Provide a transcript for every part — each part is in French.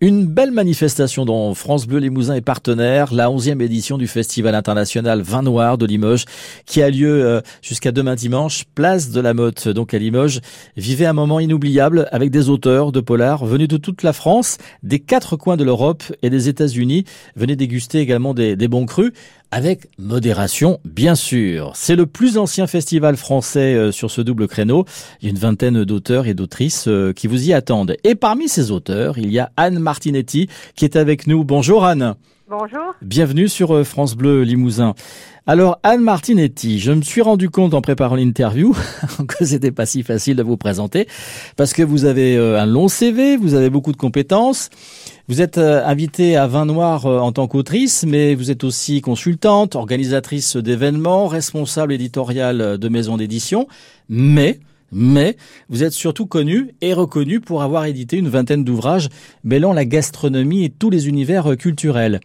Une belle manifestation dont France Bleu Limousin est partenaire, la 11e édition du Festival international Vin Noir de Limoges, qui a lieu euh, jusqu'à demain dimanche, place de la Motte, donc à Limoges. Vivez un moment inoubliable avec des auteurs de polar venus de toute la France, des quatre coins de l'Europe et des États-Unis. Venez déguster également des, des bons crus avec modération, bien sûr. C'est le plus ancien festival français euh, sur ce double créneau. Il y a une vingtaine d'auteurs et d'autrices euh, qui vous y attendent. Et parmi ces auteurs, il y a Anne Martinetti qui est avec nous. Bonjour Anne. Bonjour. Bienvenue sur euh, France Bleu Limousin. Alors Anne Martinetti, je me suis rendu compte en préparant l'interview que c'était pas si facile de vous présenter parce que vous avez euh, un long CV, vous avez beaucoup de compétences. Vous êtes euh, invitée à Vin Noir en tant qu'autrice, mais vous êtes aussi consultante, organisatrice d'événements, responsable éditoriale de maison d'édition, mais mais vous êtes surtout connu et reconnu pour avoir édité une vingtaine d'ouvrages mêlant la gastronomie et tous les univers culturels.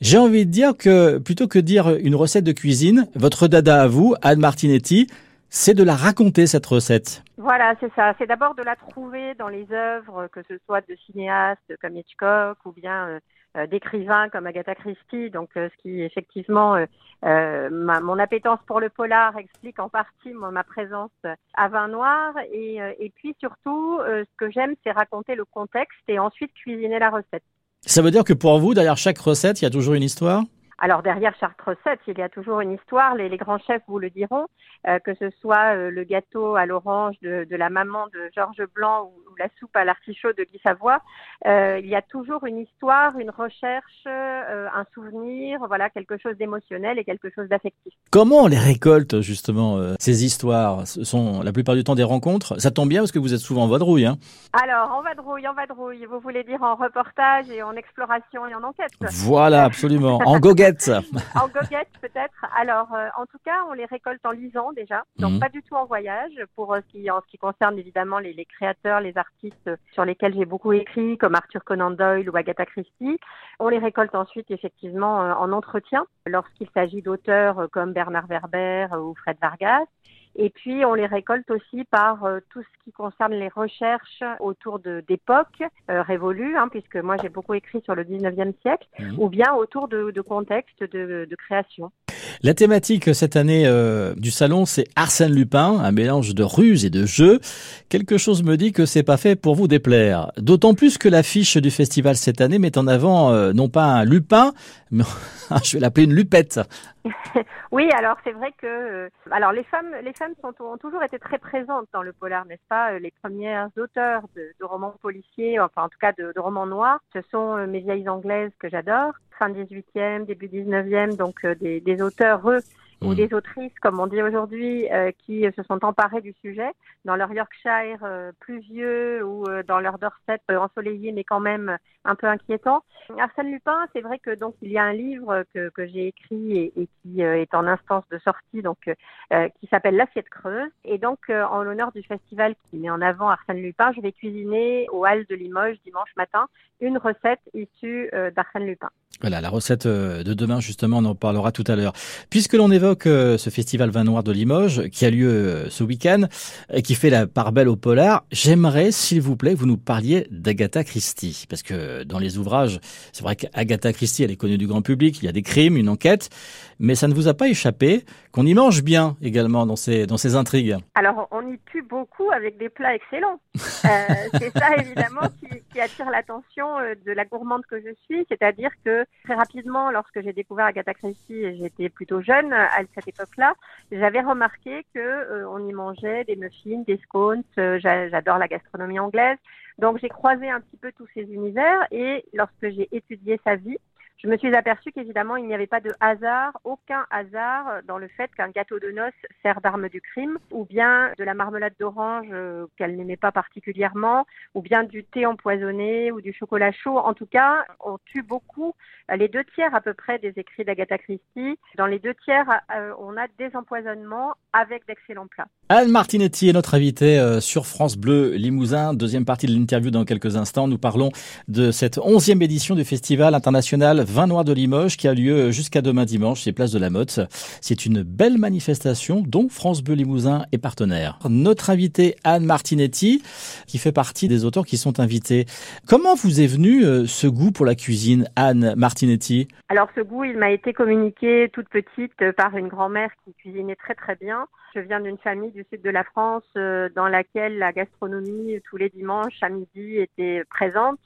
J'ai envie de dire que plutôt que dire une recette de cuisine, votre dada à vous, Anne Martinetti, c'est de la raconter cette recette. Voilà, c'est ça. C'est d'abord de la trouver dans les œuvres, que ce soit de cinéastes comme Hitchcock ou bien euh, d'écrivains comme Agatha Christie. Donc, euh, ce qui effectivement, euh, ma, mon appétence pour le polar explique en partie ma présence à vin noir. Et, et puis surtout, ce que j'aime, c'est raconter le contexte et ensuite cuisiner la recette. Ça veut dire que pour vous, derrière chaque recette, il y a toujours une histoire? Alors derrière chaque recette, il y a toujours une histoire. Les, les grands chefs vous le diront, euh, que ce soit euh, le gâteau à l'orange de, de, la maman de Georges Blanc ou, ou la soupe à l'artichaut de Guy Savoie. Euh, il y a toujours une histoire, une recherche, euh, un souvenir, voilà quelque chose d'émotionnel et quelque chose d'affectif. Comment on les récolte justement euh, ces histoires? Ce sont la plupart du temps des rencontres. Ça tombe bien parce que vous êtes souvent en vadrouille. Hein Alors en vadrouille, en vadrouille. Vous voulez dire en reportage et en exploration et en enquête? Voilà, absolument. en goguette en goguette peut-être. Alors, euh, en tout cas, on les récolte en lisant déjà, donc Mhm. pas du tout en voyage. Pour euh, ce qui, en ce qui concerne évidemment les, les créateurs, les artistes sur lesquels j'ai beaucoup écrit, comme Arthur Conan Doyle ou Agatha Christie, on les récolte ensuite effectivement euh, en entretien, lorsqu'il s'agit d'auteurs euh, comme Bernard Werber ou Fred Vargas. Et puis, on les récolte aussi par euh, tout ce qui concerne les recherches autour d'époques euh, révolues, hein, puisque moi j'ai beaucoup écrit sur le 19e siècle, Mhm. ou bien autour de, de contextes de, de création. La thématique cette année euh, du salon, c'est Arsène Lupin, un mélange de ruse et de jeu. Quelque chose me dit que c'est pas fait pour vous déplaire. D'autant plus que l'affiche du festival cette année met en avant euh, non pas un lupin, mais je vais l'appeler une lupette. Oui, alors c'est vrai que euh, alors les femmes les femmes ont toujours été très présentes dans le polar, n'est-ce pas? Les premières auteurs de, romans policiers, enfin en tout cas de, de romans noirs, ce sont mes vieilles anglaises que j'adore, fin 18e, début 19e, donc euh, des, des auteurs eux ou des autrices, comme on dit aujourd'hui, euh, qui se sont emparés du sujet dans leur Yorkshire euh, pluvieux ou euh, dans leur Dorset ensoleillé, mais quand même un peu inquiétant. Arsène Lupin, c'est vrai que donc il y a un livre que, que j'ai écrit et, et qui est en instance de sortie, donc qui s'appelle L'assiette creuse. Et donc en l'honneur du festival qui met en avant Arsène Lupin, je vais cuisiner au Hall de Limoges dimanche matin une recette issue d'Arsène Lupin. Voilà, la recette de demain, justement, on en parlera tout à l'heure. Puisque l'on évoque euh, ce festival vin noir de Limoges, qui a lieu euh, ce week-end, et qui fait la part belle au polar, j'aimerais, s'il vous plaît, que vous nous parliez d'Agatha Christie. Parce que dans les ouvrages, c'est vrai qu'Agatha Christie, elle est connue du grand public, il y a des crimes, une enquête, mais ça ne vous a pas échappé qu'on y mange bien également dans ces, dans ces intrigues. Alors, on y tue beaucoup avec des plats excellents. Euh, c'est ça, évidemment, qui, qui attire l'attention de la gourmande que je suis. C'est-à-dire que très rapidement, lorsque j'ai découvert Agatha Christie, j'étais plutôt jeune à cette époque-là, j'avais remarqué que euh, on y mangeait des muffins, des scones. euh, j'a- J'adore la gastronomie anglaise. Donc, j'ai croisé un petit peu tous ces univers et lorsque j'ai étudié sa vie, je me suis aperçue qu'évidemment, il n'y avait pas de hasard, aucun hasard dans le fait qu'un gâteau de noces sert d'arme du crime, ou bien de la marmelade d'orange euh, qu'elle n'aimait pas particulièrement, ou bien du thé empoisonné ou du chocolat chaud. En tout cas, on tue beaucoup euh, les deux tiers à peu près des écrits d'Agatha Christie. Dans les deux tiers, euh, on a des empoisonnements avec d'excellents plats. Anne Martinetti est notre invitée euh, sur France Bleu Limousin. Deuxième partie de l'interview dans quelques instants. Nous parlons de cette onzième édition du Festival international Vin Noir de Limoges qui a lieu jusqu'à demain dimanche, c'est Place de la Motte. C'est une belle manifestation dont France Bleu Limousin est partenaire. Notre invitée Anne Martinetti, qui fait partie des auteurs qui sont invités. Comment vous est venu euh, ce goût pour la cuisine, Anne Martinetti? Alors ce goût, il m'a été communiqué toute petite euh, par une grand-mère qui cuisinait très très bien. Je viens d'une famille du sud de la France euh, dans laquelle la gastronomie tous les dimanches à midi était présente.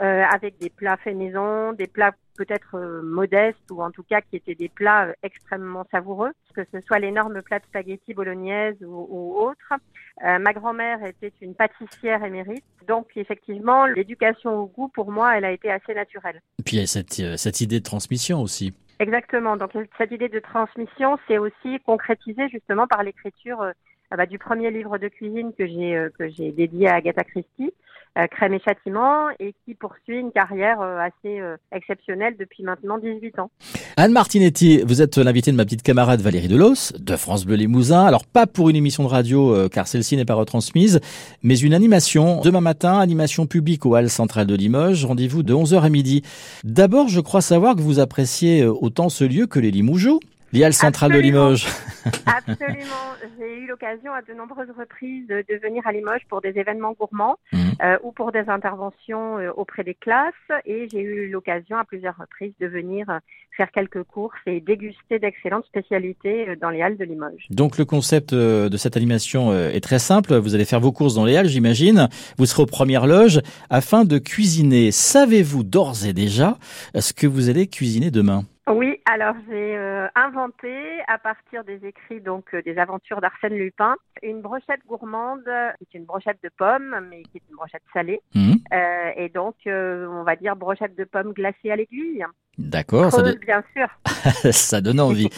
Euh, avec des plats faits maison, des plats peut-être euh, modestes ou en tout cas qui étaient des plats euh, extrêmement savoureux, que ce soit l'énorme plat de spaghetti bolognaise ou, ou autre. ma grand-mère était une pâtissière émérite, donc effectivement l'éducation au goût pour moi elle a été assez naturelle. Et puis il y a cette, cette idée de transmission aussi. Exactement, donc cette idée de transmission c'est aussi concrétisé justement par l'écriture bah, du premier livre de cuisine que j'ai que j'ai dédié à Agatha Christie euh, Crème et Châtiment et qui poursuit une carrière euh, assez euh, exceptionnelle depuis maintenant 18 ans. Anne Martinetti, vous êtes l'invitée de ma petite camarade Valérie Delos de France Bleu Limousin. Alors pas pour une émission de radio car celle-ci n'est pas retransmise, mais une animation demain matin, animation publique au Hall central de Limoges. Rendez-vous de 11h à midi. D'abord, je crois savoir que vous appréciez autant ce lieu que les Limougeaux. L'IAL central de Limoges. Absolument. J'ai eu l'occasion à de nombreuses reprises de, venir à Limoges pour des événements gourmands mmh. euh, ou pour des interventions euh, auprès des classes. Et j'ai eu l'occasion à plusieurs reprises de venir euh, faire quelques courses et déguster d'excellentes spécialités dans les Halles de Limoges. Donc le concept de cette animation est très simple. Vous allez faire vos courses dans les Halles, j'imagine. Vous serez aux premières loges afin de cuisiner. Savez-vous d'ores et déjà ce que vous allez cuisiner demain? Oui, alors j'ai euh, inventé à partir des écrits donc euh, des aventures d'Arsène Lupin une brochette gourmande qui est une brochette de pommes mais qui est une brochette salée mmh. euh, et donc on va dire brochette de pommes glacées à l'aiguille. D'accord, ça bien sûr. ça donne envie.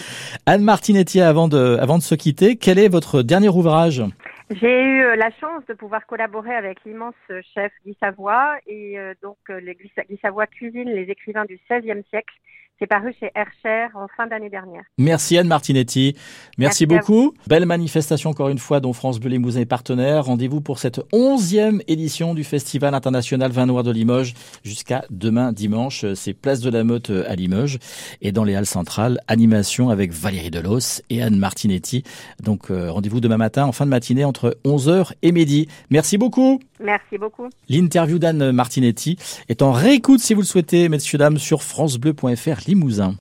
Anne Martinetti, avant de avant de se quitter, quel est votre dernier ouvrage? J'ai eu la chance de pouvoir collaborer avec l'immense chef Guy Savoie et donc Guy Savoie cuisine les écrivains du XVIe siècle c'est paru chez Hercher en fin d'année dernière. Merci Anne Martinetti. Merci, beaucoup. Belle manifestation encore une fois dont France Bleu Limousin est partenaire. Rendez-vous pour cette onzième édition du Festival international Vin Noir de Limoges jusqu'à demain dimanche. C'est Place de la Motte à Limoges et dans les Halles centrales, animation avec Valérie Delos et Anne Martinetti. Donc euh, rendez-vous demain matin en fin de matinée entre 11h et midi. Merci beaucoup. Merci beaucoup. L'interview d'Anne Martinetti est en réécoute si vous le souhaitez, messieurs dames, sur francebleu.fr Limousin.